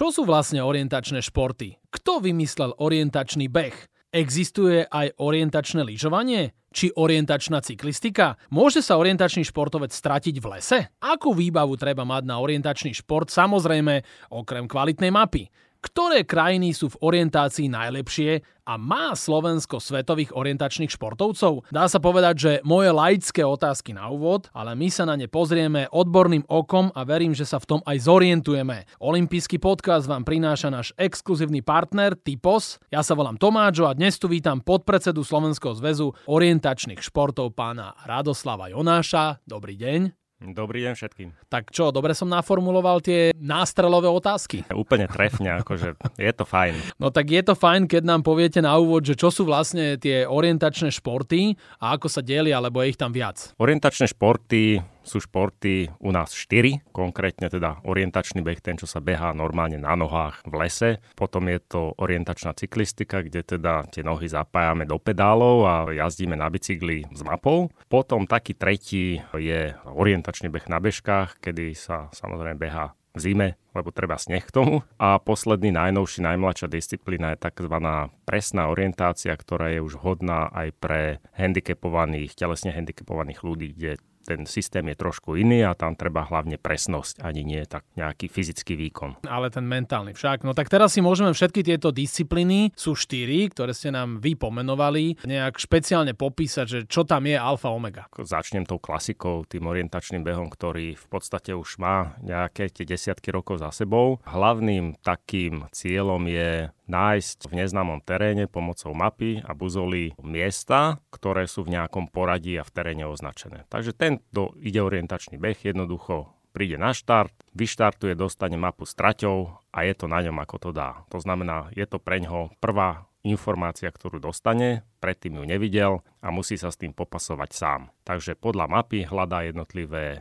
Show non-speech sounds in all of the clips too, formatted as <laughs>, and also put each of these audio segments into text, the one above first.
Čo sú vlastne orientačné športy? Kto vymyslel orientačný beh? Existuje aj orientačné lyžovanie? Či orientačná cyklistika? Môže sa orientačný športovec stratiť v lese? Akú výbavu treba mať na orientačný šport? Samozrejme, okrem kvalitnej mapy. Ktoré krajiny sú v orientácii najlepšie a má Slovensko svetových orientačných športovcov? Dá sa povedať, že moje laické otázky na úvod, ale my sa na ne pozrieme odborným okom a verím, že sa v tom aj zorientujeme. Olympijský podcast vám prináša náš exkluzívny partner Typos. Ja sa volám Tomáčo a dnes tu vítam podpredsedu Slovenského zväzu orientačných športov pána Radoslava Jonáša. Dobrý deň. Dobrý deň všetkým. Tak čo, dobre som naformuloval tie nástrelové otázky? Úplne trefne, akože je to fajn. No tak je to fajn, keď nám poviete na úvod, že čo sú vlastne tie orientačné športy a ako sa delia, alebo je ich tam viac. Orientačné športy sú športy u nás 4, konkrétne teda orientačný beh, ten, čo sa behá normálne na nohách v lese. Potom je to orientačná cyklistika, kde teda tie nohy zapájame do pedálov a jazdíme na bicykli s mapou. Potom taký tretí je orientačný beh na bežkách, kedy sa samozrejme behá v zime, lebo treba sneh k tomu. A posledný, najnovší, najmladšia disciplína je tzv. presná orientácia, ktorá je už hodná aj pre handicapovaných, telesne handicapovaných ľudí, kde ten systém je trošku iný a tam treba hlavne presnosť, ani nie tak nejaký fyzický výkon. Ale ten mentálny však. No tak teraz si môžeme všetky tieto disciplíny, sú štyri, ktoré ste nám vy pomenovali, nejak špeciálne popísať, že čo tam je alfa omega. Začnem tou klasikou, tým orientačným behom, ktorý v podstate už má nejaké tie desiatky rokov za sebou. Hlavným takým cieľom je nájsť v neznámom teréne pomocou mapy a buzoly miesta, ktoré sú v nejakom poradí a v teréne označené. Takže ten, ide orientačný beh, jednoducho príde na štart, vyštartuje, dostane mapu s traťou a je to na ňom, ako to dá. To znamená, je to pre ňoho prvá informácia, ktorú dostane, predtým ju nevidel a musí sa s tým popasovať sám. Takže podľa mapy hľadá jednotlivé e,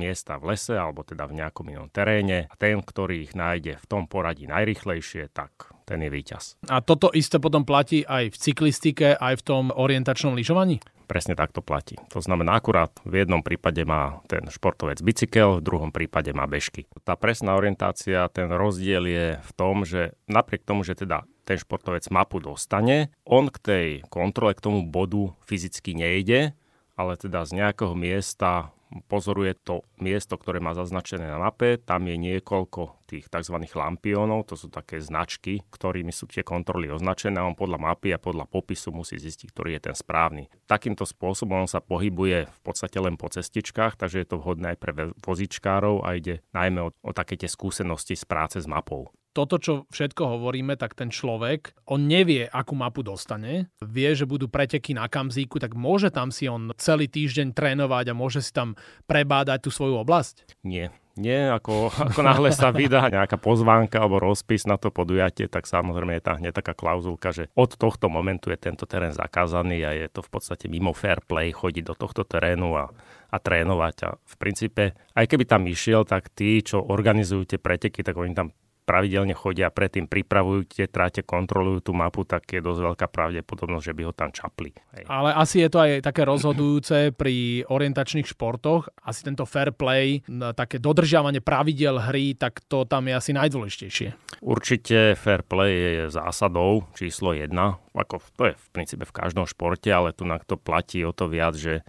miesta v lese alebo teda v nejakom inom teréne a ten, ktorý ich nájde v tom poradí najrychlejšie, tak ten je víťaz. A toto isté potom platí aj v cyklistike, aj v tom orientačnom lyžovaní? Presne tak to platí. To znamená, akurát v jednom prípade má ten športovec bicykel, v druhom prípade má bežky. Tá presná orientácia, ten rozdiel je v tom, že napriek tomu, že teda ten športovec mapu dostane, on k tej kontrole, k tomu bodu fyzicky nejde, ale teda z nejakého miesta pozoruje to miesto, ktoré má zaznačené na mape. Tam je niekoľko tých tzv. lampiónov, to sú také značky, ktorými sú tie kontroly označené. On podľa mapy a podľa popisu musí zistiť, ktorý je ten správny. Takýmto spôsobom on sa pohybuje v podstate len po cestičkách, takže je to vhodné aj pre vozičkárov a ide najmä o, o také tie skúsenosti z práce s mapou toto, čo všetko hovoríme, tak ten človek, on nevie, akú mapu dostane, vie, že budú preteky na Kamzíku, tak môže tam si on celý týždeň trénovať a môže si tam prebádať tú svoju oblasť? Nie. Nie, ako, ako náhle sa vydá nejaká pozvánka alebo rozpis na to podujatie, tak samozrejme je tam hneď taká klauzulka, že od tohto momentu je tento terén zakázaný a je to v podstate mimo fair play chodiť do tohto terénu a, a trénovať. A v princípe, aj keby tam išiel, tak tí, čo organizujú tie preteky, tak oni tam pravidelne chodia, predtým pripravujú tie tráte, kontrolujú tú mapu, tak je dosť veľká pravdepodobnosť, že by ho tam čapli. Hej. Ale asi je to aj také rozhodujúce pri orientačných športoch. Asi tento fair play, také dodržiavanie pravidel hry, tak to tam je asi najdôležitejšie. Určite fair play je zásadou číslo jedna ako to je v princípe v každom športe, ale tu na to platí o to viac, že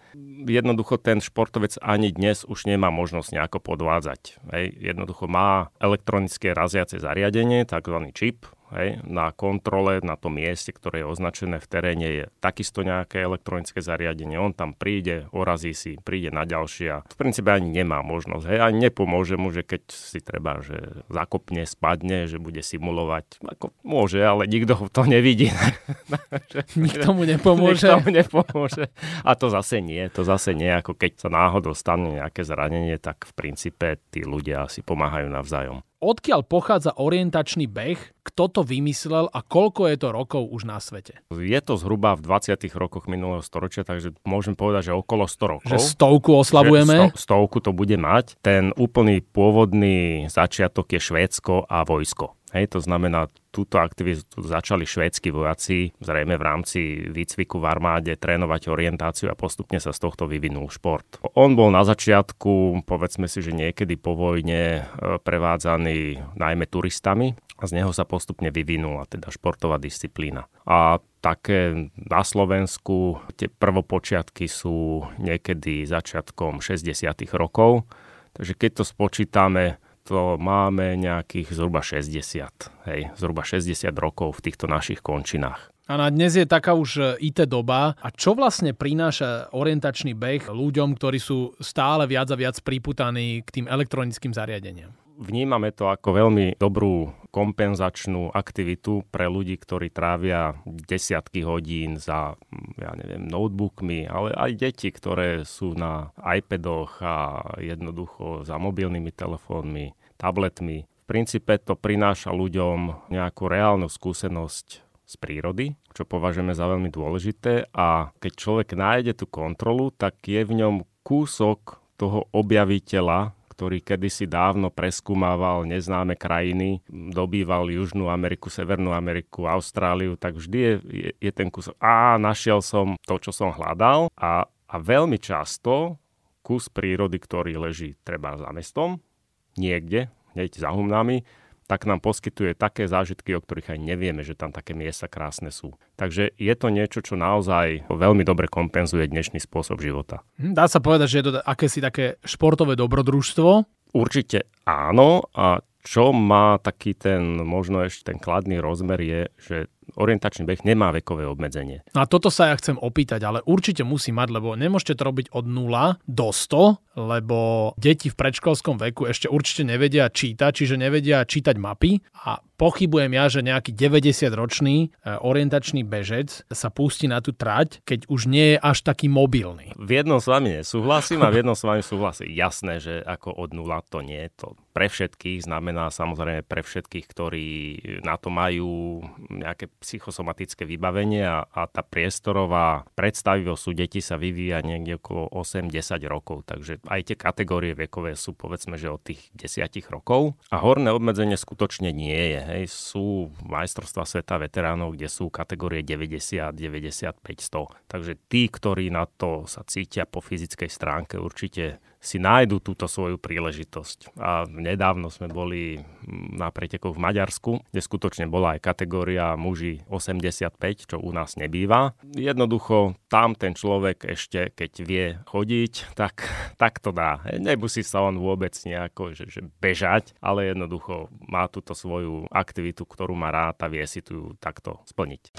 jednoducho ten športovec ani dnes už nemá možnosť nejako podvádzať. Hej. Jednoducho má elektronické raziace zariadenie, tzv. čip, hej, na kontrole na tom mieste, ktoré je označené v teréne, je takisto nejaké elektronické zariadenie. On tam príde, orazí si, príde na ďalšie a v princípe ani nemá možnosť. Hej, ani nepomôže mu, že keď si treba, že zakopne, spadne, že bude simulovať. Ako môže, ale nikto to nevidí. <laughs> Nikto mu nepomôže. Nikto mu nepomôže. A to zase nie. To zase nie, ako keď sa náhodou stane nejaké zranenie, tak v princípe tí ľudia si pomáhajú navzájom odkiaľ pochádza orientačný beh, kto to vymyslel a koľko je to rokov už na svete? Je to zhruba v 20. rokoch minulého storočia, takže môžem povedať, že okolo 100 rokov. Že stovku oslavujeme? Sto, stovku to bude mať. Ten úplný pôvodný začiatok je Švédsko a vojsko. Hej, to znamená, túto aktivitu začali švédsky vojaci, zrejme v rámci výcviku v armáde, trénovať orientáciu a postupne sa z tohto vyvinul šport. On bol na začiatku, povedzme si, že niekedy po vojne e, prevádzaný najmä turistami a z neho sa postupne vyvinula teda športová disciplína. A také na Slovensku tie prvopočiatky sú niekedy začiatkom 60. rokov, takže keď to spočítame, to máme nejakých zhruba 60, hej, zhruba 60 rokov v týchto našich končinách. A na dnes je taká už e, IT doba. A čo vlastne prináša orientačný beh ľuďom, ktorí sú stále viac a viac priputaní k tým elektronickým zariadeniam? Vnímame to ako veľmi dobrú kompenzačnú aktivitu pre ľudí, ktorí trávia desiatky hodín za, ja neviem, notebookmi, ale aj deti, ktoré sú na iPadoch a jednoducho za mobilnými telefónmi, tabletmi. V princípe to prináša ľuďom nejakú reálnu skúsenosť z prírody, čo považujeme za veľmi dôležité a keď človek nájde tú kontrolu, tak je v ňom kúsok toho objaviteľa, ktorý kedysi dávno preskúmával neznáme krajiny, dobýval Južnú Ameriku, Severnú Ameriku, Austráliu, tak vždy je, je, je ten kus, a našiel som to, čo som hľadal. A, a veľmi často kus prírody, ktorý leží treba za mestom, niekde, hneď za humnami, tak nám poskytuje také zážitky, o ktorých aj nevieme, že tam také miesta krásne sú. Takže je to niečo, čo naozaj veľmi dobre kompenzuje dnešný spôsob života. Hm, dá sa povedať, že je to akési také športové dobrodružstvo? Určite áno a čo má taký ten, možno ešte ten kladný rozmer je, že orientačný beh nemá vekové obmedzenie. No a toto sa ja chcem opýtať, ale určite musí mať, lebo nemôžete to robiť od 0 do 100, lebo deti v predškolskom veku ešte určite nevedia čítať, čiže nevedia čítať mapy a pochybujem ja, že nejaký 90-ročný e, orientačný bežec sa pustí na tú trať, keď už nie je až taký mobilný. V jednom s vami nesúhlasím a v jednom s vami súhlasím. Jasné, že ako od nula to nie to pre všetkých, znamená samozrejme pre všetkých, ktorí na to majú nejaké psychosomatické vybavenie a, a tá priestorová predstavivosť u detí sa vyvíja niekde okolo 8-10 rokov, takže aj tie kategórie vekové sú povedzme, že od tých 10 rokov a horné obmedzenie skutočne nie je. Hej. Sú majstrovstva sveta veteránov, kde sú kategórie 90, 95, 100. Takže tí, ktorí na to sa cítia po fyzickej stránke, určite si nájdu túto svoju príležitosť. A nedávno sme boli na pretekoch v Maďarsku, kde skutočne bola aj kategória muži 85, čo u nás nebýva. Jednoducho tam ten človek ešte, keď vie chodiť, tak, tak to dá. Nemusí sa on vôbec nejako že, že bežať, ale jednoducho má túto svoju aktivitu, ktorú má rád a vie si tu takto splniť.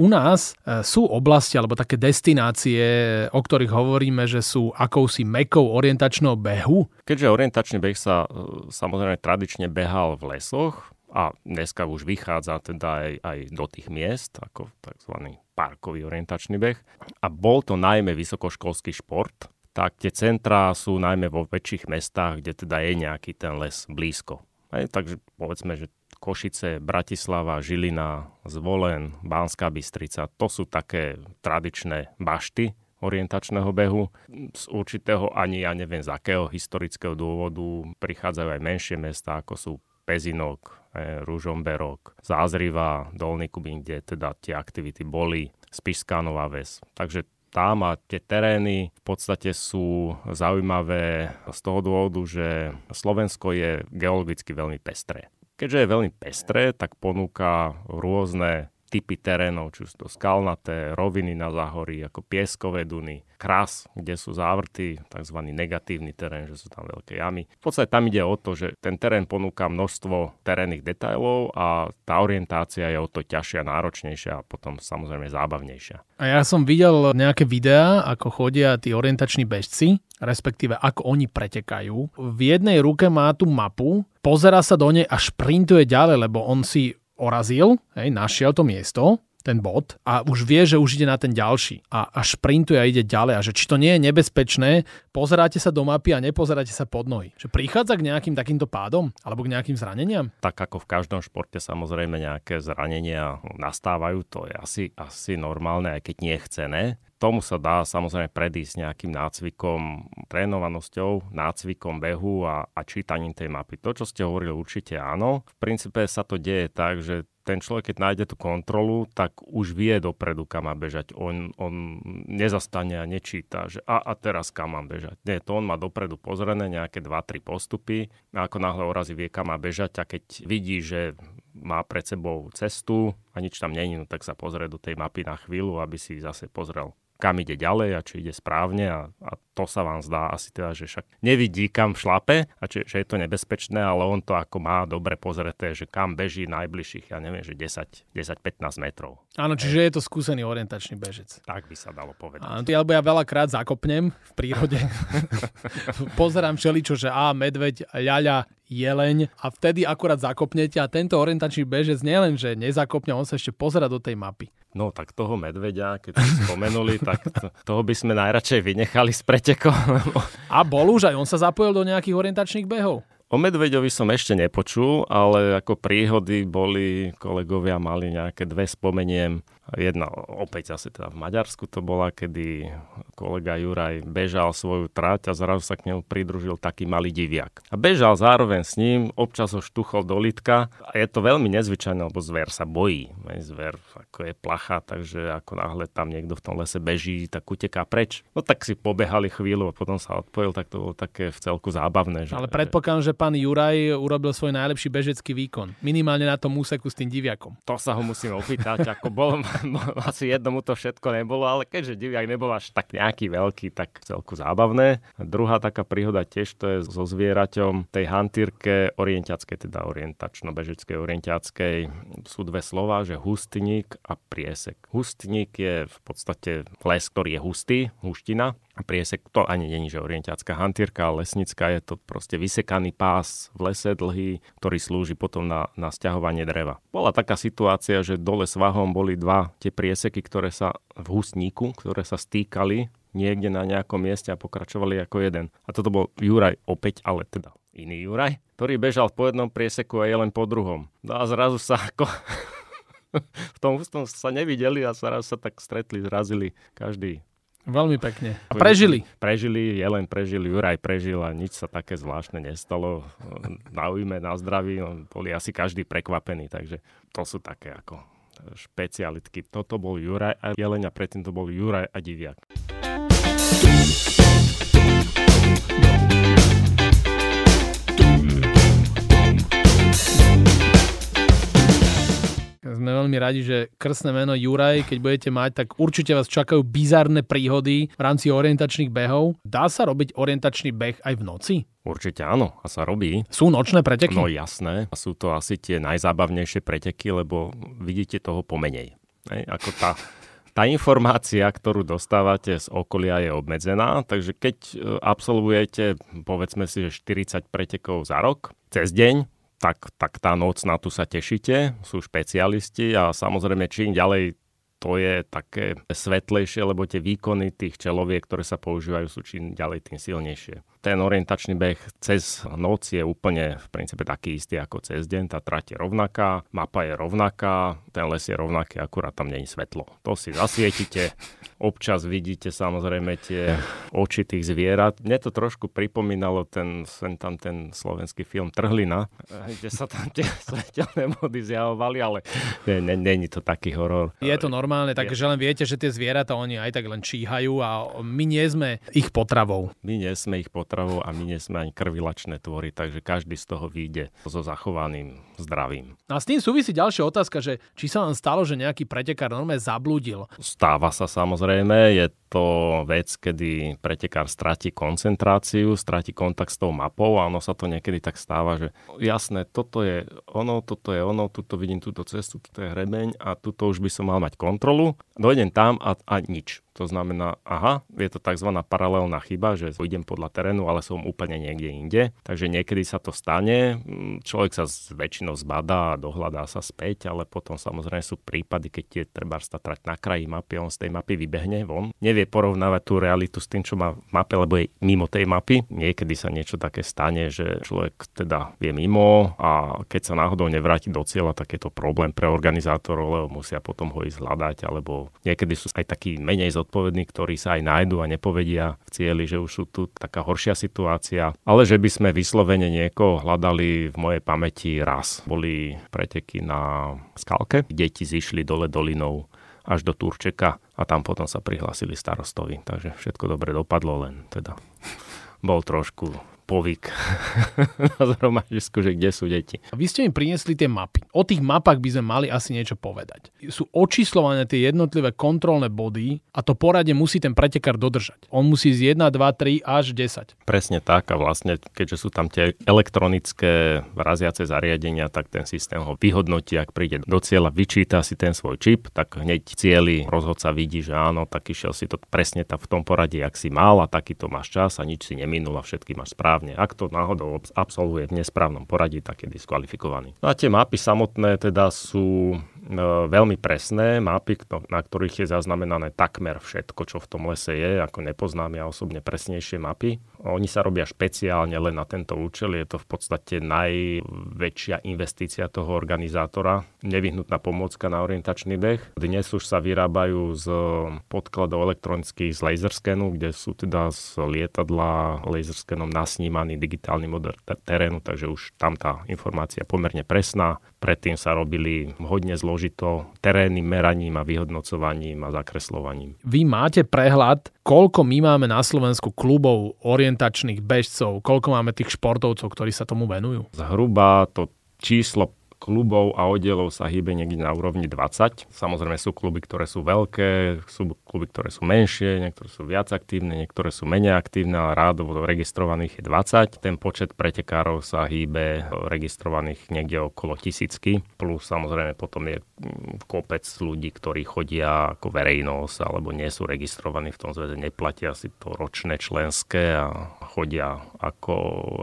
U nás e, sú oblasti alebo také destinácie, o ktorých hovoríme, že sú akousi mekou orientačného behu? Keďže orientačný beh sa e, samozrejme tradične behal v lesoch, a dneska už vychádza teda aj, aj do tých miest, ako tzv. parkový orientačný beh. A bol to najmä vysokoškolský šport, tak tie centrá sú najmä vo väčších mestách, kde teda je nejaký ten les blízko. Aj, takže povedzme, že Košice, Bratislava, Žilina, Zvolen, Banská Bystrica. To sú také tradičné bašty orientačného behu. Z určitého ani ja neviem z akého historického dôvodu prichádzajú aj menšie mesta, ako sú Pezinok, e, Ružomberok, Zázriva, Dolný Kubín, kde teda tie aktivity boli, Spišská Nová Ves. Takže tam a tie terény v podstate sú zaujímavé z toho dôvodu, že Slovensko je geologicky veľmi pestré. Keďže je veľmi pestré, tak ponúka rôzne typy terénov, či sú to skalnaté, roviny na záhorí, ako pieskové duny, kras, kde sú závrty, tzv. negatívny terén, že sú tam veľké jamy. V podstate tam ide o to, že ten terén ponúka množstvo terénnych detajlov a tá orientácia je o to ťažšia, náročnejšia a potom samozrejme zábavnejšia. A ja som videl nejaké videá, ako chodia tí orientační bežci, respektíve ako oni pretekajú. V jednej ruke má tú mapu, pozera sa do nej a šprintuje ďalej, lebo on si orazil, hej, našiel to miesto, ten bod a už vie, že už ide na ten ďalší a, a šprintuje a ide ďalej a že či to nie je nebezpečné, pozeráte sa do mapy a nepozeráte sa pod nohy. Že prichádza k nejakým takýmto pádom alebo k nejakým zraneniam? Tak ako v každom športe samozrejme nejaké zranenia nastávajú, to je asi, asi normálne, aj keď nie chcené tomu sa dá samozrejme predísť nejakým nácvikom, trénovanosťou, nácvikom behu a, a čítaním tej mapy. To, čo ste hovorili, určite áno. V princípe sa to deje tak, že ten človek, keď nájde tú kontrolu, tak už vie dopredu, kam má bežať. On, on nezastane a nečíta, že a, a teraz kam mám bežať. Nie, to on má dopredu pozrené nejaké 2-3 postupy a ako náhle orazí vie, kam má bežať a keď vidí, že má pred sebou cestu a nič tam není, no tak sa pozrie do tej mapy na chvíľu, aby si zase pozrel kam ide ďalej a či ide správne a, a to sa vám zdá asi teda, že však nevidí kam šlape a či, že je to nebezpečné, ale on to ako má dobre pozreté, že kam beží najbližších, ja neviem, že 10-15 metrov. Áno, čiže je to skúsený orientačný bežec. Tak by sa dalo povedať. Áno, alebo ja veľakrát zakopnem v prírode. <laughs> Pozerám všeličo, že á, medveď, ľaľa, jeleň a vtedy akurát zakopnete a tento orientačný bežec nielen, že nezakopne, on sa ešte pozera do tej mapy. No tak toho medveďa, keď ste spomenuli, tak to, toho by sme najradšej vynechali z pretekov. a bol už aj on sa zapojil do nejakých orientačných behov? O medveďovi som ešte nepočul, ale ako príhody boli, kolegovia mali nejaké dve, spomeniem. Jedna opäť asi teda v Maďarsku to bola, kedy kolega Juraj bežal svoju trať a zrazu sa k nemu pridružil taký malý diviak. A bežal zároveň s ním, občas ho štuchol do litka a je to veľmi nezvyčajné, lebo zver sa bojí. Zver ako je placha, takže ako náhle tam niekto v tom lese beží, tak uteká preč. No tak si pobehali chvíľu a potom sa odpojil, tak to bolo také v celku zábavné. Že, Ale predpokladám, že pán Juraj urobil svoj najlepší bežecký výkon. Minimálne na tom úseku s tým diviakom. To sa ho musím opýtať, ako bol <laughs> asi jednomu to všetko nebolo, ale keďže diviak nebol až tak nejaký veľký, tak celku zábavné. Druhá taká príhoda tiež to je so zvieraťom tej hantírke orientiackej, teda orientačno-bežeckej, orientiackej. Sú dve slova, že hustník a priesek. Hustník je v podstate les, ktorý je hustý, huština, priesek, to ani není, že orientiacká hantírka, ale lesnická je to proste vysekaný pás v lese dlhý, ktorý slúži potom na, na stiahovanie dreva. Bola taká situácia, že dole svahom boli dva tie prieseky, ktoré sa v hustníku, ktoré sa stýkali niekde na nejakom mieste a pokračovali ako jeden. A toto bol Juraj opäť, ale teda iný Juraj, ktorý bežal po jednom prieseku a je len po druhom. No a zrazu sa ako <laughs> v tom hustom sa nevideli a zrazu sa tak stretli, zrazili každý Veľmi pekne. A prežili. Prežili, Jelen prežil, Juraj prežil a nič sa také zvláštne nestalo. Na ujme, na zdraví, boli asi každý prekvapený, takže to sú také ako špecialitky. Toto bol Juraj a Jeleň a predtým to bol Juraj a Diviak. Radi, že krstné meno Juraj, keď budete mať, tak určite vás čakajú bizarné príhody v rámci orientačných behov. Dá sa robiť orientačný beh aj v noci? Určite áno, a sa robí. Sú nočné preteky? No jasné, a sú to asi tie najzábavnejšie preteky, lebo vidíte toho pomenej. Hej, ako tá, tá informácia, ktorú dostávate z okolia je obmedzená, takže keď e, absolvujete povedzme si, že 40 pretekov za rok, cez deň, tak, tak tá noc na tu sa tešíte, sú špecialisti a samozrejme čím ďalej to je také svetlejšie, lebo tie výkony tých čeloviek, ktoré sa používajú, sú čím ďalej tým silnejšie ten orientačný beh cez noc je úplne v princípe taký istý ako cez deň. Tá trať je rovnaká, mapa je rovnaká, ten les je rovnaký, akurát tam není svetlo. To si zasvietite, <laughs> občas vidíte samozrejme tie oči tých zvierat. Mne to trošku pripomínalo ten, ten, tam ten slovenský film Trhlina, kde sa tam tie <laughs> svetelné vody zjavovali, ale není to taký horor. Je to normálne, takže len viete, že tie zvieratá oni aj tak len číhajú a my nie sme ich potravou. My nie sme ich potravou potravou a my nie sme ani krvilačné tvory, takže každý z toho vyjde so zachovaným zdravím. A s tým súvisí ďalšia otázka, že či sa vám stalo, že nejaký pretekár normálne zablúdil? Stáva sa samozrejme, je to vec, kedy pretekár stratí koncentráciu, stratí kontakt s tou mapou a ono sa to niekedy tak stáva, že jasné, toto je ono, toto je ono, tuto vidím túto cestu, tuto je hrebeň a tuto už by som mal mať kontrolu. Dojdem tam a, a nič. To znamená, aha, je to tzv. paralelná chyba, že idem podľa terénu, ale som úplne niekde inde. Takže niekedy sa to stane, mm, človek sa väčšinou zbadá a dohľadá sa späť, ale potom samozrejme sú prípady, keď je treba trať na kraji mapy, on z tej mapy vybehne von. Nevie nevie porovnávať tú realitu s tým, čo má v mape, lebo je mimo tej mapy. Niekedy sa niečo také stane, že človek teda je mimo a keď sa náhodou nevráti do cieľa, tak je to problém pre organizátorov, lebo musia potom ho ísť hľadať, alebo niekedy sú aj takí menej zodpovední, ktorí sa aj nájdu a nepovedia v cieli, že už sú tu taká horšia situácia. Ale že by sme vyslovene niekoho hľadali v mojej pamäti raz. Boli preteky na skalke, deti zišli dole dolinou až do Turčeka a tam potom sa prihlásili starostovi. Takže všetko dobre dopadlo, len teda bol trošku povyk <laughs> na zhromaždisku, že kde sú deti. Vy ste mi priniesli tie mapy. O tých mapách by sme mali asi niečo povedať. Sú očíslované tie jednotlivé kontrolné body a to poradie musí ten pretekár dodržať. On musí z 1, 2, 3 až 10. Presne tak a vlastne, keďže sú tam tie elektronické raziace zariadenia, tak ten systém ho vyhodnotí, ak príde do cieľa, vyčíta si ten svoj čip, tak hneď cieli rozhodca vidí, že áno, tak išiel si to presne v tom poradí, ak si mal a takýto máš čas a nič si neminul a všetky máš správne správne. Ak to náhodou absolvuje v nesprávnom poradí, tak je diskvalifikovaný. No a tie mapy samotné teda sú e, veľmi presné mapy, na ktorých je zaznamenané takmer všetko, čo v tom lese je. Ako nepoznám ja osobne presnejšie mapy. Oni sa robia špeciálne len na tento účel. Je to v podstate najväčšia investícia toho organizátora. Nevyhnutná pomôcka na orientačný beh. Dnes už sa vyrábajú z podkladov elektronických z laserscanu, kde sú teda z lietadla laserscanom nasnímaný digitálny model terénu, takže už tam tá informácia pomerne presná. Predtým sa robili hodne zložito terénnym meraním a vyhodnocovaním a zakreslovaním. Vy máte prehľad, koľko my máme na Slovensku klubov orientačných bežcov, koľko máme tých športovcov, ktorí sa tomu venujú? Zhruba to číslo klubov a oddielov sa hýbe niekde na úrovni 20. Samozrejme sú kluby, ktoré sú veľké, sú kluby, ktoré sú menšie, niektoré sú viac aktívne, niektoré sú menej aktívne, ale rádovo registrovaných je 20. Ten počet pretekárov sa hýbe registrovaných niekde okolo tisícky, plus samozrejme potom je kopec ľudí, ktorí chodia ako verejnosť alebo nie sú registrovaní v tom zväze, neplatia si to ročné členské a chodia ako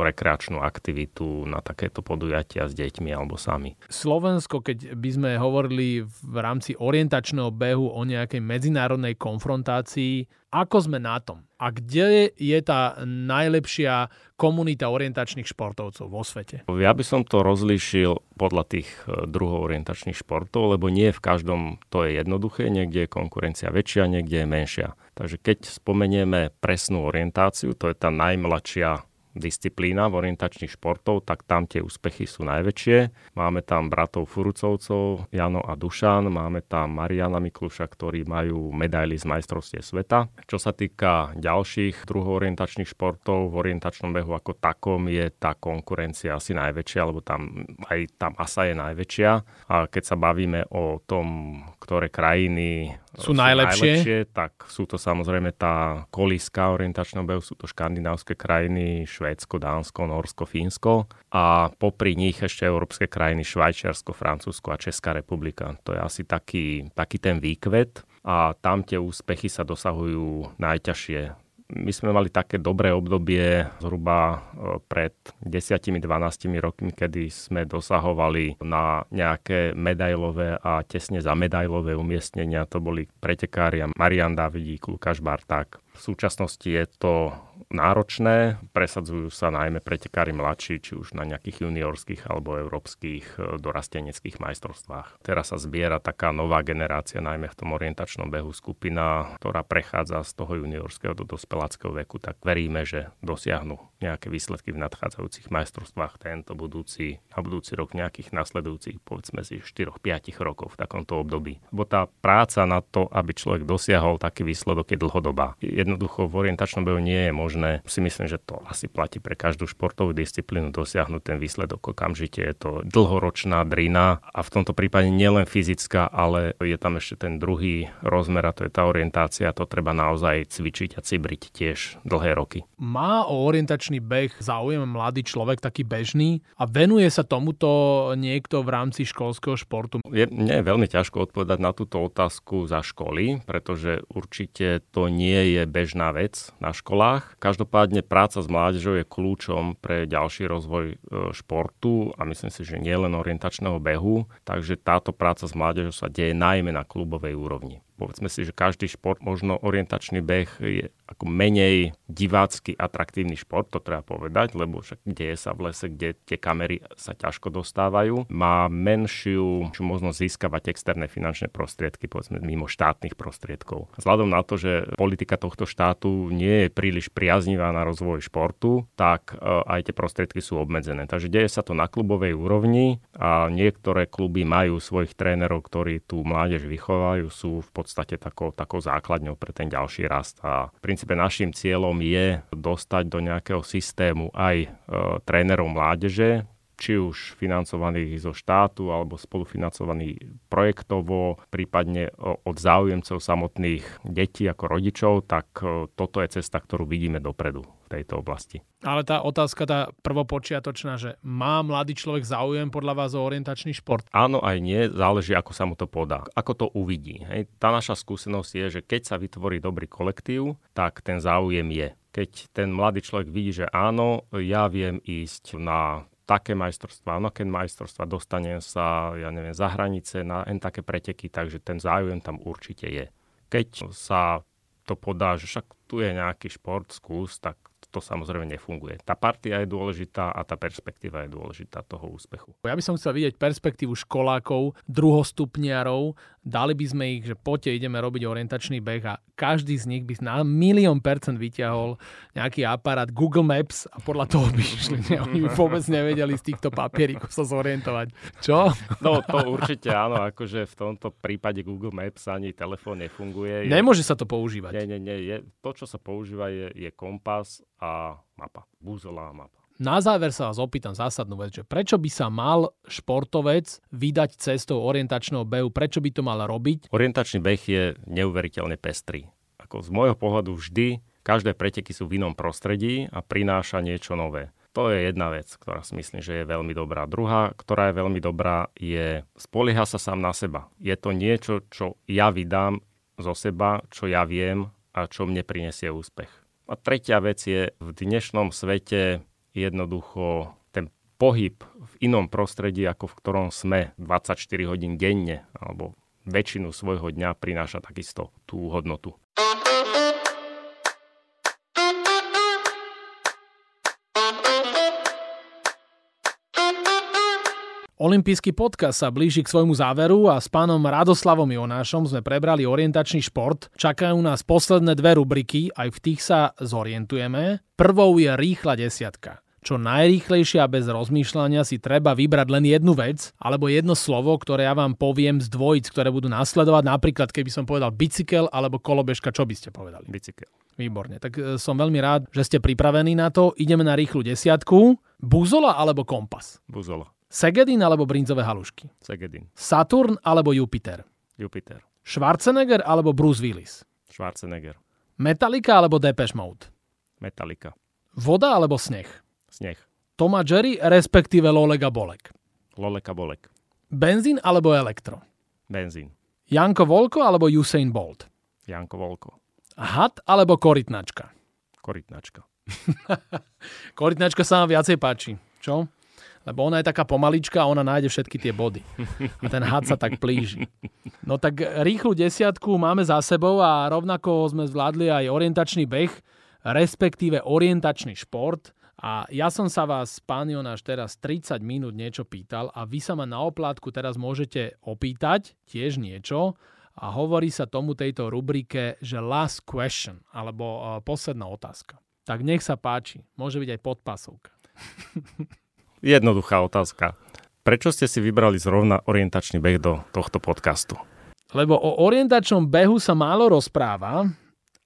rekreačnú aktivitu na takéto podujatia s deťmi alebo sami problémy. Slovensko, keď by sme hovorili v rámci orientačného behu o nejakej medzinárodnej konfrontácii, ako sme na tom? A kde je tá najlepšia komunita orientačných športovcov vo svete? Ja by som to rozlíšil podľa tých e, druhov orientačných športov, lebo nie v každom to je jednoduché, niekde je konkurencia väčšia, niekde je menšia. Takže keď spomenieme presnú orientáciu, to je tá najmladšia disciplína v orientačných športov, tak tam tie úspechy sú najväčšie. Máme tam bratov Furucovcov, Jano a Dušan, máme tam Mariana Mikluša, ktorí majú medaily z majstrovstie sveta. Čo sa týka ďalších druhov orientačných športov, v orientačnom behu ako takom je tá konkurencia asi najväčšia, lebo tam aj tam asa je najväčšia. A keď sa bavíme o tom, ktoré krajiny sú, sú najlepšie. najlepšie, tak sú to samozrejme tá kolíska orientačného behu, sú to škandinávske krajiny, Švédsko, Dánsko, Norsko, Fínsko a popri nich ešte európske krajiny Švajčiarsko, Francúzsko a Česká republika. To je asi taký, taký ten výkvet a tam tie úspechy sa dosahujú najťažšie my sme mali také dobré obdobie zhruba e, pred 10-12 rokmi, kedy sme dosahovali na nejaké medailové a tesne za medailové umiestnenia. To boli pretekári Marian Davidík, Lukáš Barták. V súčasnosti je to náročné, presadzujú sa najmä pretekári mladší, či už na nejakých juniorských alebo európskych e, dorasteneckých majstrovstvách. Teraz sa zbiera taká nová generácia, najmä v tom orientačnom behu skupina, ktorá prechádza z toho juniorského do dospeláckého veku, tak veríme, že dosiahnu nejaké výsledky v nadchádzajúcich majstrovstvách tento budúci, na budúci rok nejakých nasledujúcich, povedzme si 4-5 rokov v takomto období. Lebo tá práca na to, aby človek dosiahol taký výsledok je dlhodobá. Jednoducho v orientačnom behu nie je možné. Si myslím, že to asi platí pre každú športovú disciplínu dosiahnuť ten výsledok okamžite. Je to dlhoročná drina a v tomto prípade nielen fyzická, ale je tam ešte ten druhý rozmer a to je tá orientácia. To treba naozaj cvičiť a cibriť tiež dlhé roky. Má o orientačný beh záujem mladý človek taký bežný a venuje sa tomuto niekto v rámci školského športu? Je, nie je veľmi ťažko odpovedať na túto otázku za školy, pretože určite to nie je bežná vec na školách. Každopádne práca s mládežou je kľúčom pre ďalší rozvoj e, športu a myslím si, že nie len orientačného behu, takže táto práca s mládežou sa deje najmä na klubovej úrovni. Povedzme si, že každý šport, možno orientačný beh je ako menej divácky atraktívny šport, to treba povedať, lebo však deje sa v lese, kde tie kamery sa ťažko dostávajú. Má menšiu možnosť získavať externé finančné prostriedky, povedzme mimo štátnych prostriedkov. Vzhľadom na to, že politika tohto štátu nie je príliš priaznivá na rozvoj športu, tak e, aj tie prostriedky sú obmedzené. Takže deje sa to na klubovej úrovni a niektoré kluby majú svojich trénerov, ktorí tú mládež vychovajú, sú v podstate takou, takou základňou pre ten ďalší rast. A v princípe našim cieľom je dostať do nejakého systému aj e, trénerov mládeže, či už financovaných zo štátu alebo spolufinancovaných projektovo, prípadne od záujemcov samotných detí ako rodičov, tak toto je cesta, ktorú vidíme dopredu v tejto oblasti. Ale tá otázka, tá prvopočiatočná, že má mladý človek záujem podľa vás o orientačný šport? Áno aj nie, záleží ako sa mu to podá, ako to uvidí. Hej. Tá naša skúsenosť je, že keď sa vytvorí dobrý kolektív, tak ten záujem je. Keď ten mladý človek vidí, že áno, ja viem ísť na také majstrovstvá, keď majstrovstvá, dostanem sa, ja neviem, za hranice na en také preteky, takže ten záujem tam určite je. Keď sa to podá, že však tu je nejaký šport, skús, tak to samozrejme nefunguje. Tá partia je dôležitá a tá perspektíva je dôležitá toho úspechu. Ja by som chcel vidieť perspektívu školákov, druhostupniarov, dali by sme ich, že poďte ideme robiť orientačný beh a každý z nich by na milión percent vyťahol nejaký aparát Google Maps a podľa toho by išli. <laughs> Oni by vôbec nevedeli z týchto papierikov sa zorientovať. Čo? No to určite áno, akože v tomto prípade Google Maps ani telefón nefunguje. Je... Nemôže sa to používať. Nie, nie, nie. Je, to, čo sa používa, je, je kompas a mapa. Búzola a mapa. Na záver sa vás opýtam zásadnú vec, že prečo by sa mal športovec vydať cestou orientačného behu, prečo by to mal robiť? Orientačný beh je neuveriteľne pestrý. Ako z môjho pohľadu vždy, každé preteky sú v inom prostredí a prináša niečo nové. To je jedna vec, ktorá si myslím, že je veľmi dobrá. Druhá, ktorá je veľmi dobrá, je spolieha sa sám na seba. Je to niečo, čo ja vydám zo seba, čo ja viem a čo mne prinesie úspech. A tretia vec je, v dnešnom svete jednoducho ten pohyb v inom prostredí, ako v ktorom sme 24 hodín denne, alebo väčšinu svojho dňa prináša takisto tú hodnotu. Olympijský podcast sa blíži k svojmu záveru a s pánom Radoslavom Jonášom sme prebrali orientačný šport. Čakajú nás posledné dve rubriky, aj v tých sa zorientujeme. Prvou je rýchla desiatka čo najrýchlejšie a bez rozmýšľania si treba vybrať len jednu vec alebo jedno slovo, ktoré ja vám poviem z dvojic, ktoré budú nasledovať. Napríklad, keby som povedal bicykel alebo kolobežka, čo by ste povedali? Bicykel. Výborne, tak e, som veľmi rád, že ste pripravení na to. Ideme na rýchlu desiatku. Buzola alebo kompas? Buzola. Segedin alebo brinzové halušky? Segedin. Saturn alebo Jupiter? Jupiter. Schwarzenegger alebo Bruce Willis? Schwarzenegger. Metallica alebo Depeche Mode? Metallica. Voda alebo sneh? Sneh. Toma Jerry, respektíve Lolega Bolek. Loleka Bolek. Benzín alebo elektro? Benzín. Janko Volko alebo Usain Bolt? Janko Volko. Had alebo korytnačka? Korytnačka. <laughs> korytnačka sa vám viacej páči. Čo? Lebo ona je taká pomalička a ona nájde všetky tie body. A ten had sa tak plíži. No tak rýchlu desiatku máme za sebou a rovnako sme zvládli aj orientačný beh, respektíve orientačný šport. A ja som sa vás, pán Jonáš, teraz 30 minút niečo pýtal a vy sa ma na oplátku teraz môžete opýtať tiež niečo a hovorí sa tomu tejto rubrike, že last question, alebo uh, posledná otázka. Tak nech sa páči, môže byť aj podpasovka. <laughs> Jednoduchá otázka. Prečo ste si vybrali zrovna orientačný beh do tohto podcastu? Lebo o orientačnom behu sa málo rozpráva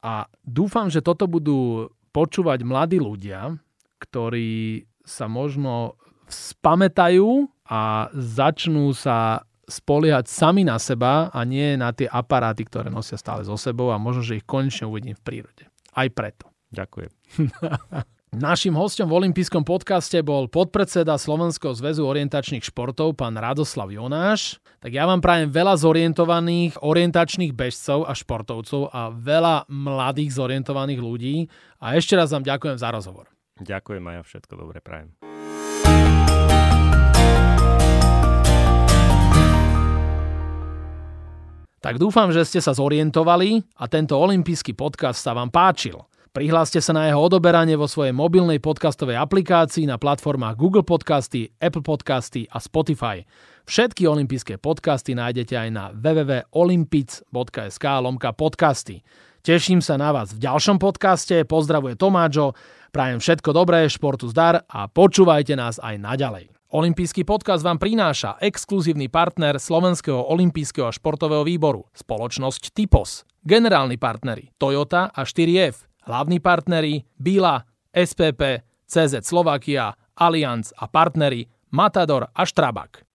a dúfam, že toto budú počúvať mladí ľudia, ktorí sa možno spamätajú a začnú sa spoliehať sami na seba a nie na tie aparáty, ktoré nosia stále so sebou a možno, že ich konečne uvidím v prírode. Aj preto. Ďakujem. <laughs> Našim hostom v olympijskom podcaste bol podpredseda Slovenského zväzu orientačných športov, pán Radoslav Jonáš. Tak ja vám prajem veľa zorientovaných orientačných bežcov a športovcov a veľa mladých zorientovaných ľudí. A ešte raz vám ďakujem za rozhovor. Ďakujem a ja všetko dobre prajem. Tak dúfam, že ste sa zorientovali a tento olimpijský podcast sa vám páčil. Prihláste sa na jeho odoberanie vo svojej mobilnej podcastovej aplikácii na platformách Google Podcasty, Apple Podcasty a Spotify. Všetky olympijské podcasty nájdete aj na www.olympic.sk lomka podcasty. Teším sa na vás v ďalšom podcaste, pozdravuje Tomáčo, prajem všetko dobré, športu zdar a počúvajte nás aj naďalej. Olympijský podcast vám prináša exkluzívny partner Slovenského olympijského a športového výboru, spoločnosť Typos. Generálni partneri Toyota a 4F, hlavní partneri Bila, SPP, CZ Slovakia, Allianz a partneri Matador a Štrabak.